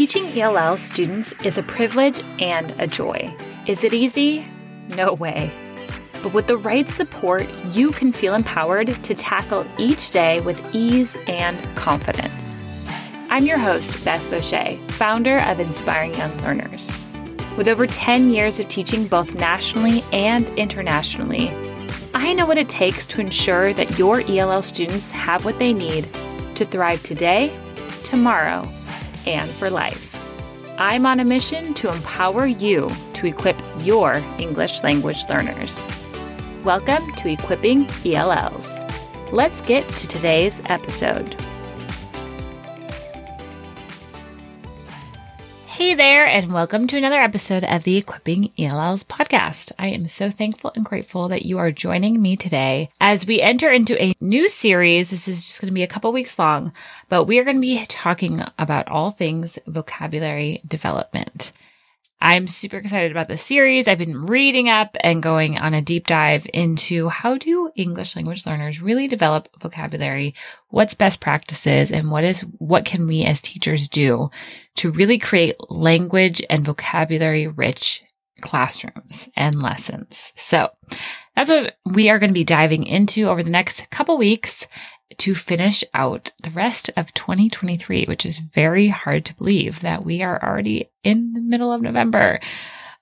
Teaching ELL students is a privilege and a joy. Is it easy? No way. But with the right support, you can feel empowered to tackle each day with ease and confidence. I'm your host, Beth Vaucher, founder of Inspiring Young Learners. With over 10 years of teaching both nationally and internationally, I know what it takes to ensure that your ELL students have what they need to thrive today, tomorrow, and for life. I'm on a mission to empower you to equip your English language learners. Welcome to Equipping ELLs. Let's get to today's episode. Hey there, and welcome to another episode of the Equipping ELLs podcast. I am so thankful and grateful that you are joining me today as we enter into a new series. This is just going to be a couple weeks long, but we are going to be talking about all things vocabulary development. I'm super excited about this series. I've been reading up and going on a deep dive into how do English language learners really develop vocabulary, what's best practices, and what is what can we as teachers do to really create language and vocabulary rich classrooms and lessons. So that's what we are going to be diving into over the next couple weeks to finish out the rest of 2023, which is very hard to believe that we are already in the middle of November.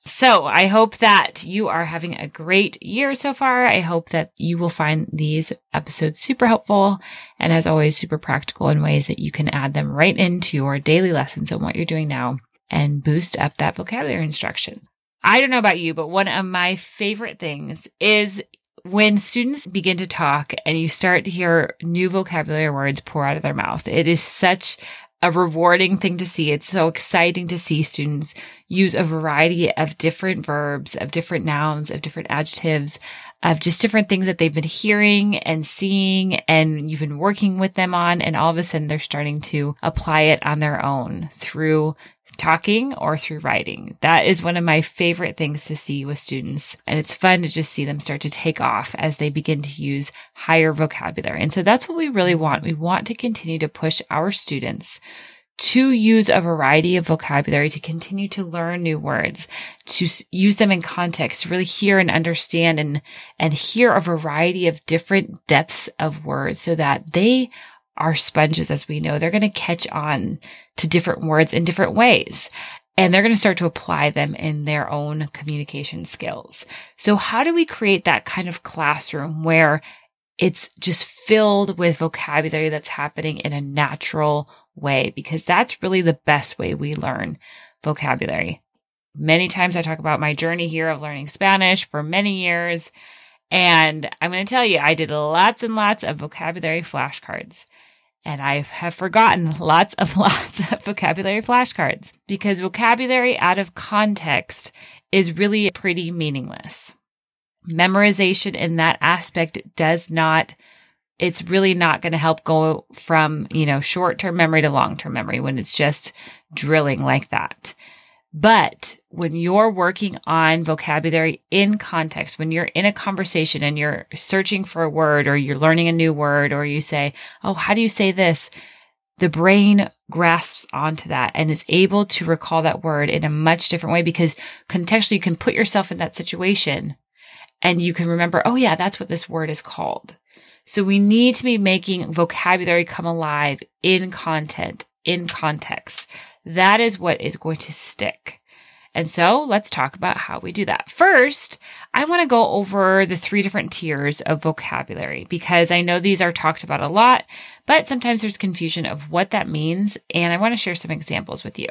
So I hope that you are having a great year so far. I hope that you will find these episodes super helpful and as always, super practical in ways that you can add them right into your daily lessons and what you're doing now and boost up that vocabulary instruction. I don't know about you, but one of my favorite things is when students begin to talk and you start to hear new vocabulary words pour out of their mouth, it is such a rewarding thing to see. It's so exciting to see students use a variety of different verbs, of different nouns, of different adjectives, of just different things that they've been hearing and seeing and you've been working with them on. And all of a sudden they're starting to apply it on their own through talking or through writing. That is one of my favorite things to see with students. And it's fun to just see them start to take off as they begin to use higher vocabulary. And so that's what we really want. We want to continue to push our students to use a variety of vocabulary to continue to learn new words, to use them in context, to really hear and understand and, and hear a variety of different depths of words so that they are sponges, as we know. They're going to catch on to different words in different ways. And they're going to start to apply them in their own communication skills. So how do we create that kind of classroom where it's just filled with vocabulary that's happening in a natural way? Because that's really the best way we learn vocabulary. Many times I talk about my journey here of learning Spanish for many years. And I'm going to tell you, I did lots and lots of vocabulary flashcards. And I have forgotten lots of lots of vocabulary flashcards because vocabulary out of context is really pretty meaningless. Memorization in that aspect does not, it's really not going to help go from, you know, short term memory to long term memory when it's just drilling like that. But when you're working on vocabulary in context, when you're in a conversation and you're searching for a word or you're learning a new word or you say, Oh, how do you say this? The brain grasps onto that and is able to recall that word in a much different way because contextually you can put yourself in that situation and you can remember, Oh yeah, that's what this word is called. So we need to be making vocabulary come alive in content, in context. That is what is going to stick. And so let's talk about how we do that. First, I want to go over the three different tiers of vocabulary because I know these are talked about a lot, but sometimes there's confusion of what that means. And I want to share some examples with you.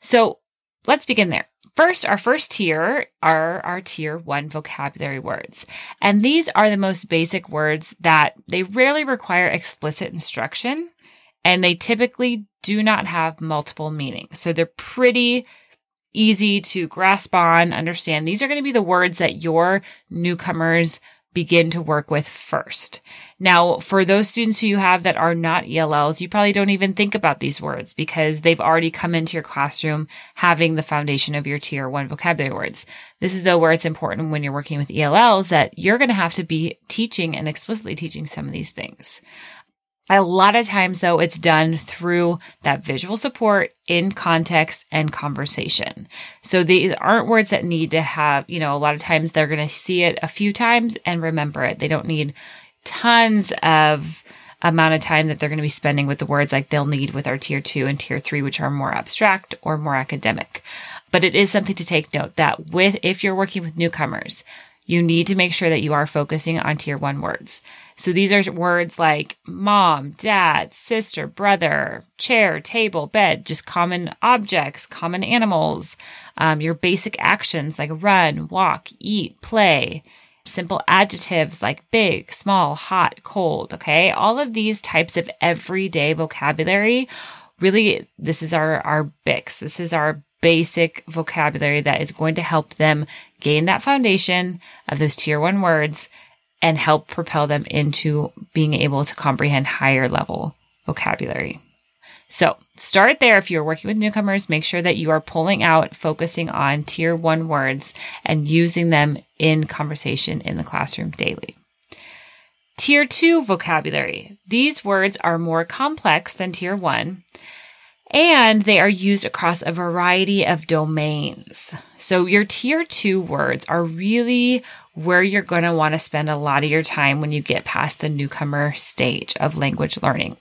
So let's begin there. First, our first tier are our tier one vocabulary words. And these are the most basic words that they rarely require explicit instruction and they typically do not have multiple meanings. So they're pretty easy to grasp on, understand. These are going to be the words that your newcomers begin to work with first. Now, for those students who you have that are not ELLs, you probably don't even think about these words because they've already come into your classroom having the foundation of your tier one vocabulary words. This is though where it's important when you're working with ELLs that you're going to have to be teaching and explicitly teaching some of these things. A lot of times, though, it's done through that visual support in context and conversation. So these aren't words that need to have, you know, a lot of times they're going to see it a few times and remember it. They don't need tons of amount of time that they're going to be spending with the words like they'll need with our tier two and tier three, which are more abstract or more academic. But it is something to take note that with, if you're working with newcomers, you need to make sure that you are focusing on tier one words. So these are words like mom, dad, sister, brother, chair, table, bed, just common objects, common animals, um, your basic actions like run, walk, eat, play, simple adjectives like big, small, hot, cold. Okay. All of these types of everyday vocabulary really, this is our, our BICS. This is our basic vocabulary that is going to help them gain that foundation of those tier one words and help propel them into being able to comprehend higher level vocabulary. So start there. If you're working with newcomers, make sure that you are pulling out, focusing on tier one words and using them in conversation in the classroom daily. Tier two vocabulary. These words are more complex than tier one and they are used across a variety of domains. So your tier two words are really where you're going to want to spend a lot of your time when you get past the newcomer stage of language learning.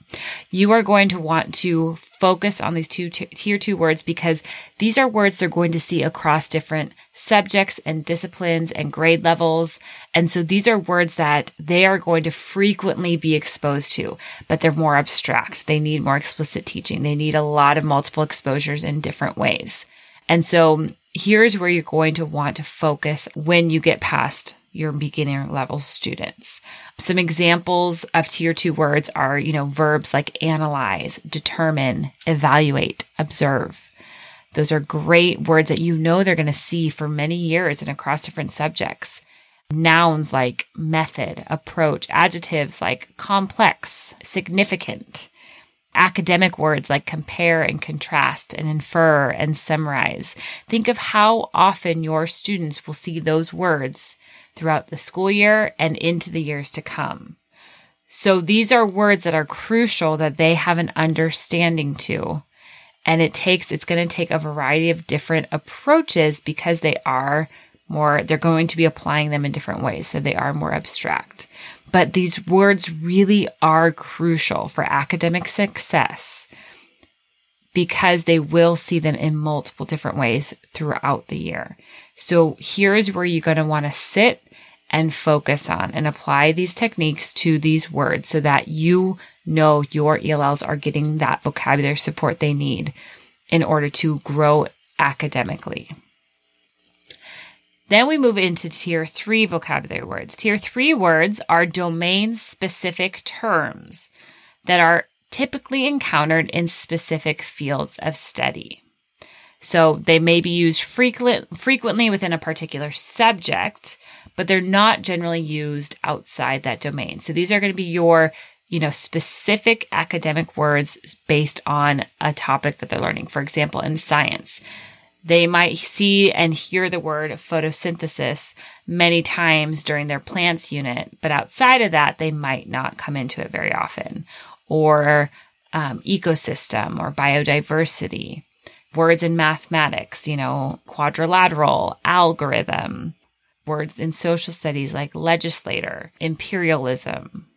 You are going to want to focus on these two t- tier two words because these are words they're going to see across different subjects and disciplines and grade levels. And so these are words that they are going to frequently be exposed to, but they're more abstract. They need more explicit teaching. They need a lot of multiple exposures in different ways. And so here's where you're going to want to focus when you get past your beginner level students. Some examples of tier two words are, you know, verbs like analyze, determine, evaluate, observe. Those are great words that you know they're going to see for many years and across different subjects. Nouns like method, approach, adjectives like complex, significant, academic words like compare and contrast and infer and summarize. Think of how often your students will see those words throughout the school year and into the years to come. So these are words that are crucial that they have an understanding to. And it takes, it's going to take a variety of different approaches because they are more, they're going to be applying them in different ways. So they are more abstract. But these words really are crucial for academic success because they will see them in multiple different ways throughout the year. So here's where you're going to want to sit and focus on and apply these techniques to these words so that you know your ELLs are getting that vocabulary support they need in order to grow academically. Then we move into tier three vocabulary words. Tier three words are domain specific terms that are typically encountered in specific fields of study. So they may be used frequent, frequently within a particular subject, but they're not generally used outside that domain. So these are going to be your, you know, specific academic words based on a topic that they're learning. For example, in science, they might see and hear the word photosynthesis many times during their plants unit, but outside of that, they might not come into it very often. Or um, ecosystem or biodiversity. Words in mathematics, you know, quadrilateral, algorithm. Words in social studies like legislator, imperialism.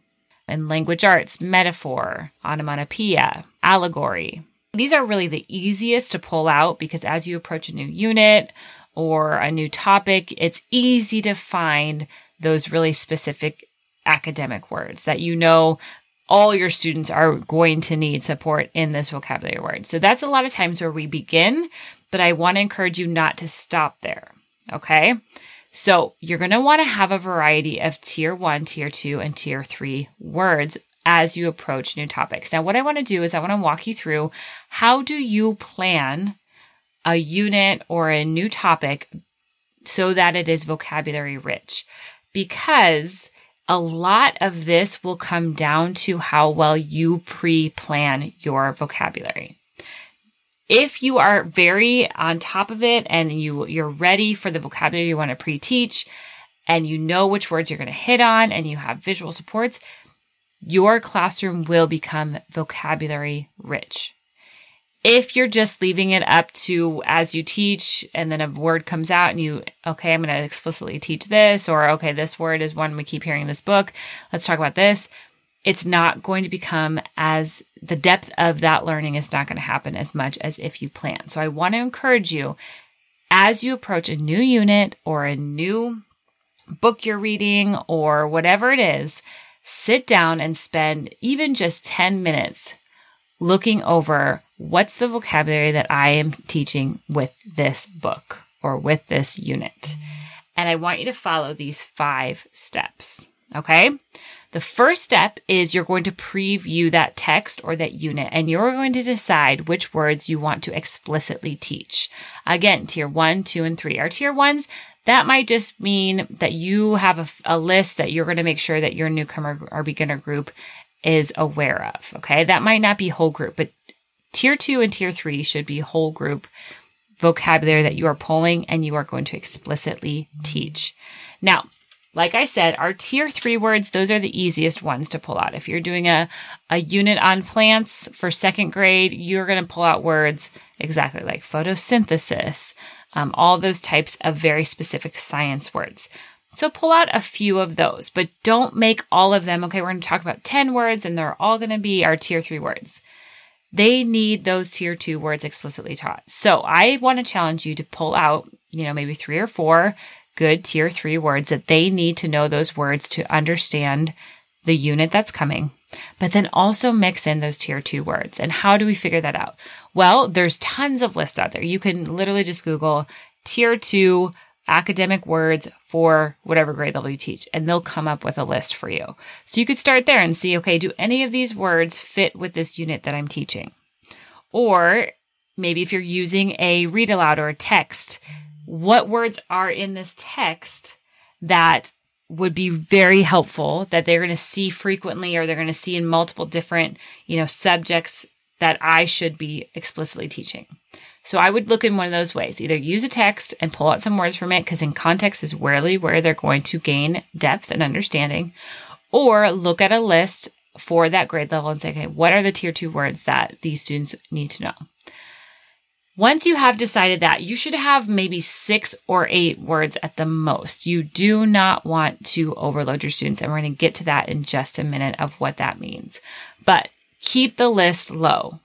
In language arts, metaphor, onomatopoeia, allegory. These are really the easiest to pull out because as you approach a new unit or a new topic, it's easy to find those really specific academic words that you know all your students are going to need support in this vocabulary word. So that's a lot of times where we begin, but I want to encourage you not to stop there. Okay. So you're going to want to have a variety of tier one, tier two, and tier three words as you approach new topics. Now, what I want to do is I want to walk you through how do you plan a unit or a new topic so that it is vocabulary rich? Because a lot of this will come down to how well you pre plan your vocabulary. If you are very on top of it and you, you're ready for the vocabulary you want to pre teach and you know which words you're going to hit on and you have visual supports, your classroom will become vocabulary rich. If you're just leaving it up to as you teach and then a word comes out and you, okay, I'm going to explicitly teach this, or okay, this word is one we keep hearing in this book. Let's talk about this. It's not going to become as the depth of that learning is not going to happen as much as if you plan. So I want to encourage you as you approach a new unit or a new book you're reading or whatever it is, sit down and spend even just 10 minutes looking over what's the vocabulary that I am teaching with this book or with this unit. And I want you to follow these five steps. Okay. The first step is you're going to preview that text or that unit and you're going to decide which words you want to explicitly teach. Again, tier one, two, and three. are tier ones, that might just mean that you have a, a list that you're going to make sure that your newcomer or beginner group is aware of. Okay. That might not be whole group, but tier two and tier three should be whole group vocabulary that you are pulling and you are going to explicitly teach. Now, like I said, our tier three words, those are the easiest ones to pull out. If you're doing a, a unit on plants for second grade, you're going to pull out words exactly like photosynthesis, um, all those types of very specific science words. So pull out a few of those, but don't make all of them. Okay, we're going to talk about 10 words and they're all going to be our tier three words. They need those tier two words explicitly taught. So I want to challenge you to pull out, you know, maybe three or four good tier three words that they need to know those words to understand the unit that's coming, but then also mix in those tier two words. And how do we figure that out? Well, there's tons of lists out there. You can literally just Google tier two academic words for whatever grade level you teach, and they'll come up with a list for you. So you could start there and see, okay, do any of these words fit with this unit that I'm teaching? Or maybe if you're using a read aloud or a text, what words are in this text that would be very helpful that they're going to see frequently or they're going to see in multiple different, you know, subjects that I should be explicitly teaching. So I would look in one of those ways. Either use a text and pull out some words from it because in context is rarely where they're going to gain depth and understanding, or look at a list for that grade level and say, okay, what are the tier two words that these students need to know? Once you have decided that, you should have maybe six or eight words at the most. You do not want to overload your students, and we're going to get to that in just a minute of what that means. But keep the list low.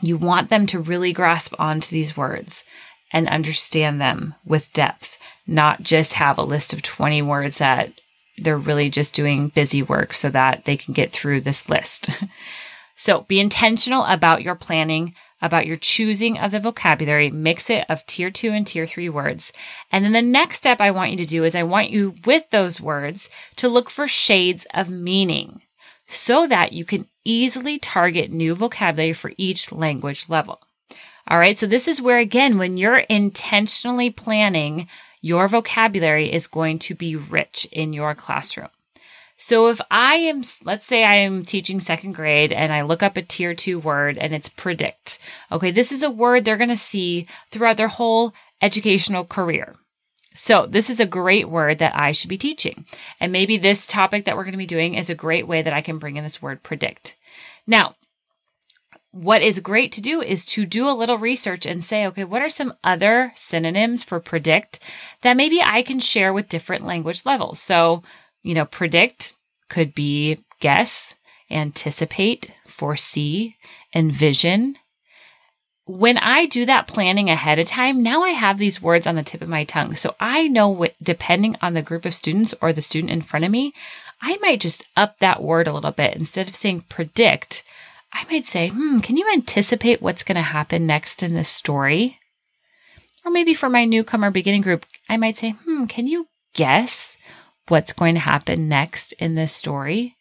You want them to really grasp onto these words and understand them with depth, not just have a list of 20 words that they're really just doing busy work so that they can get through this list. so be intentional about your planning about your choosing of the vocabulary, mix it of tier two and tier three words. And then the next step I want you to do is I want you with those words to look for shades of meaning so that you can easily target new vocabulary for each language level. All right. So this is where again, when you're intentionally planning, your vocabulary is going to be rich in your classroom. So if I am, let's say I am teaching second grade and I look up a tier two word and it's predict. Okay. This is a word they're going to see throughout their whole educational career. So this is a great word that I should be teaching. And maybe this topic that we're going to be doing is a great way that I can bring in this word predict. Now, what is great to do is to do a little research and say, okay, what are some other synonyms for predict that maybe I can share with different language levels? So you know, predict could be guess, anticipate, foresee, envision. When I do that planning ahead of time, now I have these words on the tip of my tongue. So I know what, depending on the group of students or the student in front of me, I might just up that word a little bit. Instead of saying predict, I might say, hmm, can you anticipate what's going to happen next in this story? Or maybe for my newcomer beginning group, I might say, hmm, can you guess what's going to happen next in this story.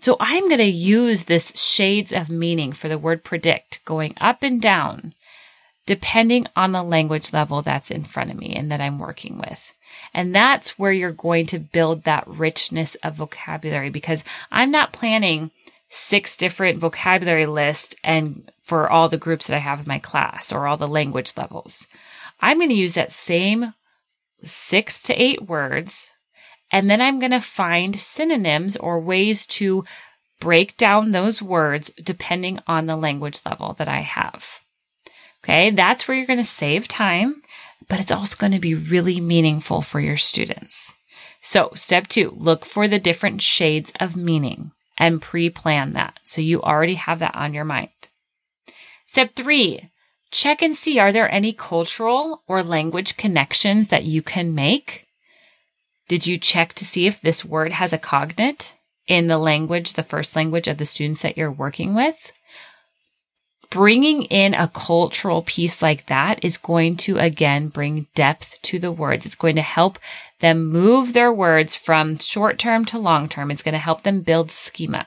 So I'm going to use this shades of meaning for the word predict going up and down depending on the language level that's in front of me and that I'm working with. And that's where you're going to build that richness of vocabulary because I'm not planning six different vocabulary lists and for all the groups that I have in my class or all the language levels. I'm going to use that same six to eight words and then I'm going to find synonyms or ways to break down those words depending on the language level that I have. Okay, that's where you're going to save time, but it's also going to be really meaningful for your students. So, step two, look for the different shades of meaning and pre plan that. So you already have that on your mind. Step three, check and see are there any cultural or language connections that you can make? Did you check to see if this word has a cognate in the language, the first language of the students that you're working with? bringing in a cultural piece like that is going to again bring depth to the words. It's going to help them move their words from short term to long term. It's going to help them build schema.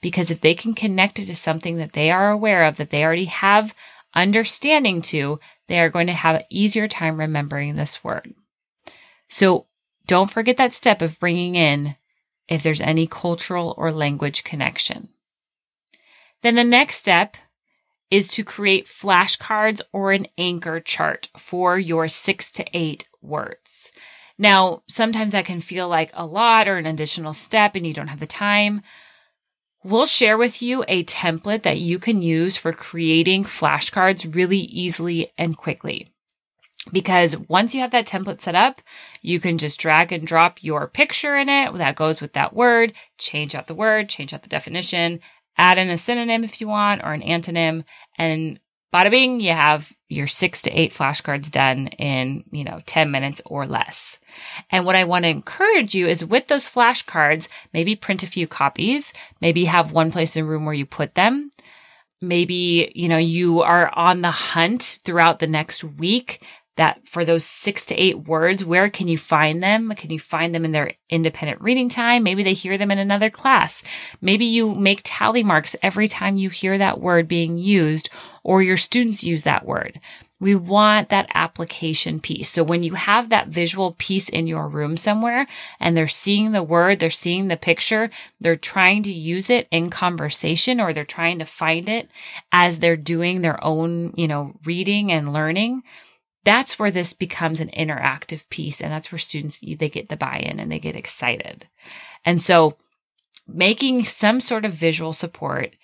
Because if they can connect it to something that they are aware of, that they already have understanding to, they are going to have an easier time remembering this word. So don't forget that step of bringing in if there's any cultural or language connection. Then the next step is to create flashcards or an anchor chart for your six to eight words. Now, sometimes that can feel like a lot or an additional step and you don't have the time. We'll share with you a template that you can use for creating flashcards really easily and quickly. Because once you have that template set up, you can just drag and drop your picture in it. That goes with that word, change out the word, change out the definition, add in a synonym if you want or an antonym. And bada bing, you have your six to eight flashcards done in, you know, 10 minutes or less. And what I want to encourage you is with those flashcards, maybe print a few copies, maybe have one place in the room where you put them. Maybe, you know, you are on the hunt throughout the next week that for those six to eight words, where can you find them? Can you find them in their independent reading time? Maybe they hear them in another class. Maybe you make tally marks every time you hear that word being used or your students use that word. We want that application piece. So when you have that visual piece in your room somewhere and they're seeing the word, they're seeing the picture, they're trying to use it in conversation or they're trying to find it as they're doing their own, you know, reading and learning that's where this becomes an interactive piece and that's where students they get the buy-in and they get excited. And so making some sort of visual support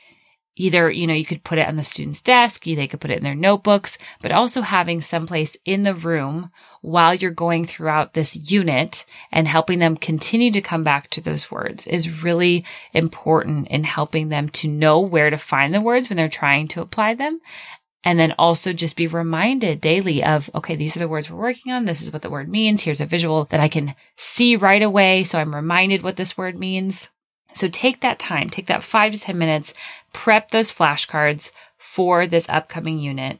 either you know you could put it on the student's desk they could put it in their notebooks but also having someplace in the room while you're going throughout this unit and helping them continue to come back to those words is really important in helping them to know where to find the words when they're trying to apply them and then also just be reminded daily of, okay, these are the words we're working on. This is what the word means. Here's a visual that I can see right away. So I'm reminded what this word means. So take that time, take that five to 10 minutes, prep those flashcards for this upcoming unit,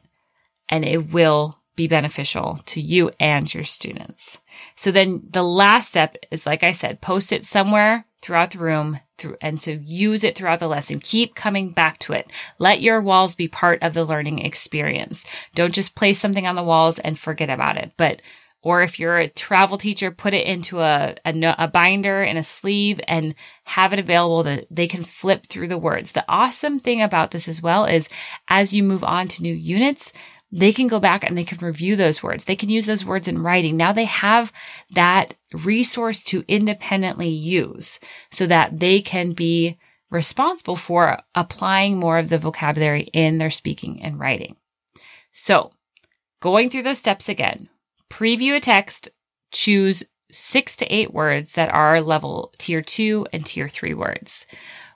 and it will be beneficial to you and your students. So then the last step is, like I said, post it somewhere throughout the room through, and so use it throughout the lesson. Keep coming back to it. Let your walls be part of the learning experience. Don't just place something on the walls and forget about it, but or if you're a travel teacher, put it into a, a, a, binder and a sleeve and have it available that they can flip through the words. The awesome thing about this as well is as you move on to new units, they can go back and they can review those words. They can use those words in writing. Now they have that resource to independently use so that they can be responsible for applying more of the vocabulary in their speaking and writing. So going through those steps again, preview a text, choose six to eight words that are level tier two and tier three words.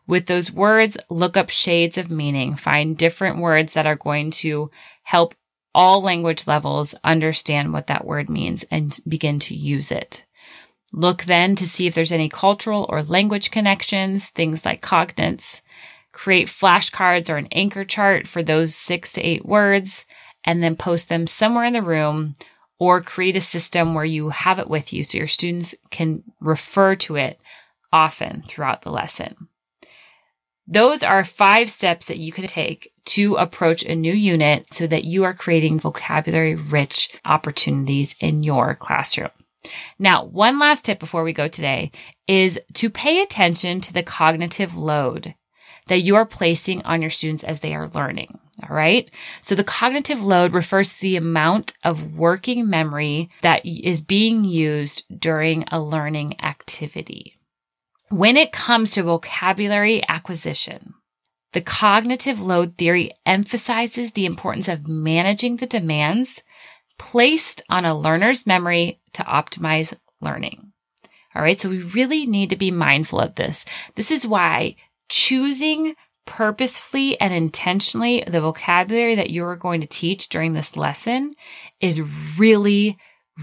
With those words, look up shades of meaning, find different words that are going to help all language levels understand what that word means and begin to use it. Look then to see if there's any cultural or language connections, things like cognates. Create flashcards or an anchor chart for those six to eight words, and then post them somewhere in the room or create a system where you have it with you so your students can refer to it often throughout the lesson. Those are five steps that you can take to approach a new unit so that you are creating vocabulary rich opportunities in your classroom. Now, one last tip before we go today is to pay attention to the cognitive load that you are placing on your students as they are learning. All right. So the cognitive load refers to the amount of working memory that is being used during a learning activity. When it comes to vocabulary acquisition, the cognitive load theory emphasizes the importance of managing the demands placed on a learner's memory to optimize learning. All right. So we really need to be mindful of this. This is why choosing purposefully and intentionally the vocabulary that you are going to teach during this lesson is really,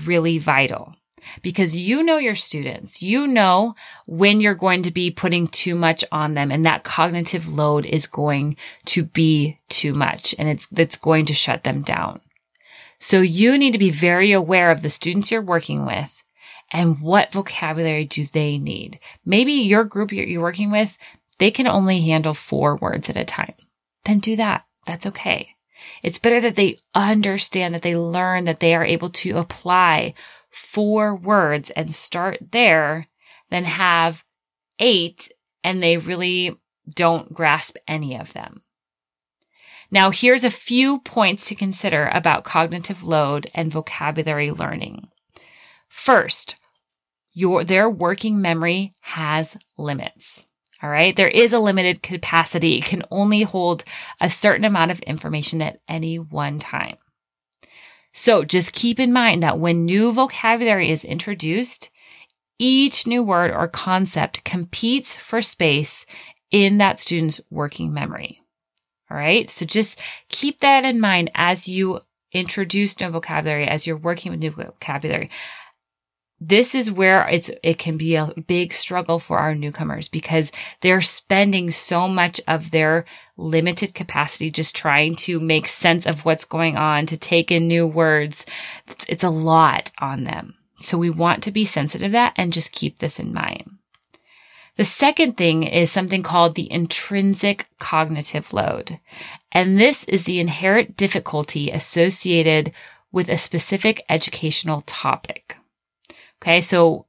really vital because you know your students. You know when you're going to be putting too much on them and that cognitive load is going to be too much and it's, it's going to shut them down. So you need to be very aware of the students you're working with and what vocabulary do they need? Maybe your group you're working with, they can only handle four words at a time. Then do that. That's okay. It's better that they understand that they learn that they are able to apply four words and start there than have eight and they really don't grasp any of them. Now, here's a few points to consider about cognitive load and vocabulary learning. First, your, their working memory has limits. All right. There is a limited capacity. It can only hold a certain amount of information at any one time. So just keep in mind that when new vocabulary is introduced, each new word or concept competes for space in that student's working memory. All right. So just keep that in mind as you introduce new vocabulary, as you're working with new vocabulary this is where it's it can be a big struggle for our newcomers because they're spending so much of their limited capacity just trying to make sense of what's going on to take in new words. It's, a lot on them. So we want to be sensitive to that and just keep this in mind. The second thing is something called the intrinsic cognitive load. And this is the inherent difficulty associated with a specific educational topic Okay. So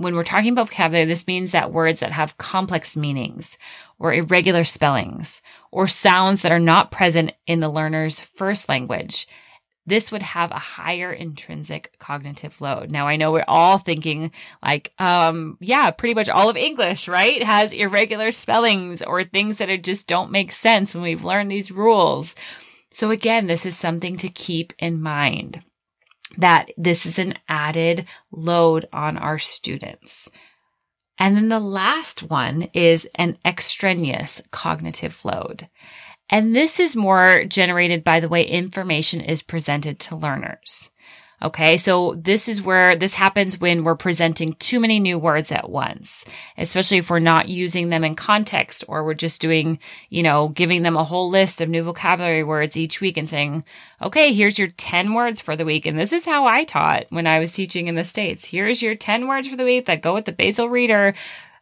when we're talking about vocabulary, this means that words that have complex meanings or irregular spellings or sounds that are not present in the learner's first language, this would have a higher intrinsic cognitive load. Now I know we're all thinking like, um, yeah, pretty much all of English, right? Has irregular spellings or things that just don't make sense when we've learned these rules. So again, this is something to keep in mind that this is an added load on our students. And then the last one is an extraneous cognitive load. And this is more generated by the way information is presented to learners. Okay. So this is where this happens when we're presenting too many new words at once, especially if we're not using them in context or we're just doing, you know, giving them a whole list of new vocabulary words each week and saying, okay, here's your 10 words for the week. And this is how I taught when I was teaching in the States. Here's your 10 words for the week that go with the basal reader.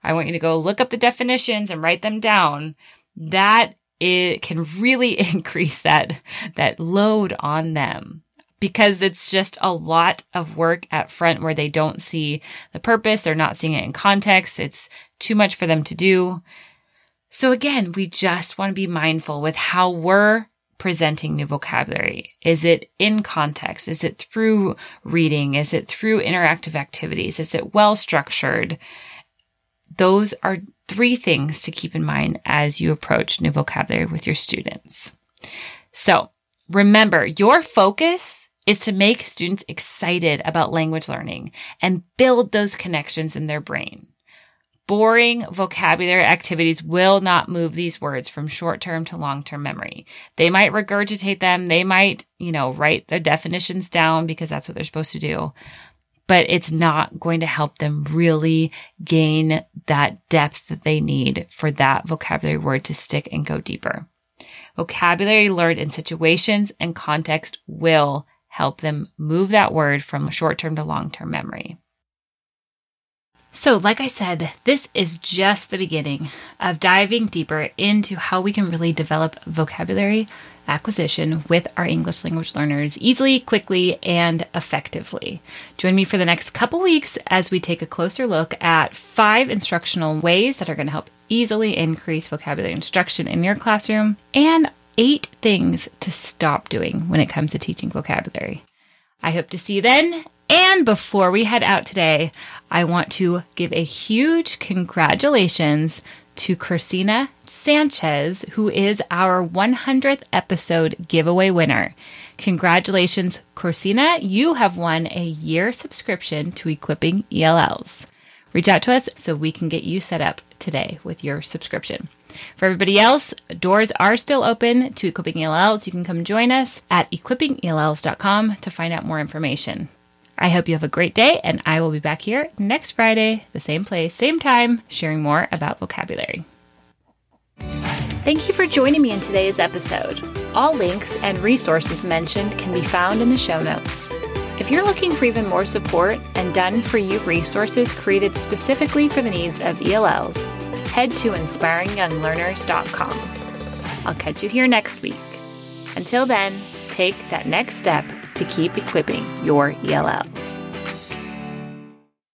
I want you to go look up the definitions and write them down. That it can really increase that, that load on them because it's just a lot of work at front where they don't see the purpose. They're not seeing it in context. It's too much for them to do. So again, we just want to be mindful with how we're presenting new vocabulary. Is it in context? Is it through reading? Is it through interactive activities? Is it well structured? Those are three things to keep in mind as you approach new vocabulary with your students. So remember your focus is to make students excited about language learning and build those connections in their brain. Boring vocabulary activities will not move these words from short term to long term memory. They might regurgitate them. They might, you know, write the definitions down because that's what they're supposed to do. But it's not going to help them really gain that depth that they need for that vocabulary word to stick and go deeper. Vocabulary learned in situations and context will help them move that word from short term to long term memory. So, like I said, this is just the beginning of diving deeper into how we can really develop vocabulary acquisition with our English language learners easily, quickly, and effectively. Join me for the next couple weeks as we take a closer look at five instructional ways that are going to help easily increase vocabulary instruction in your classroom and eight things to stop doing when it comes to teaching vocabulary. I hope to see you then, And before we head out today, I want to give a huge congratulations to Christina Sanchez, who is our 100th episode giveaway winner. Congratulations, Corsina. You have won a year subscription to Equipping ELLs. Reach out to us so we can get you set up today with your subscription. For everybody else, doors are still open to Equipping ELLs. You can come join us at equippingells.com to find out more information. I hope you have a great day, and I will be back here next Friday, the same place, same time, sharing more about vocabulary. Thank you for joining me in today's episode. All links and resources mentioned can be found in the show notes. If you're looking for even more support and done for you resources created specifically for the needs of ELLs, head to inspiringyounglearners.com. I'll catch you here next week. Until then, take that next step to keep equipping your ELLs.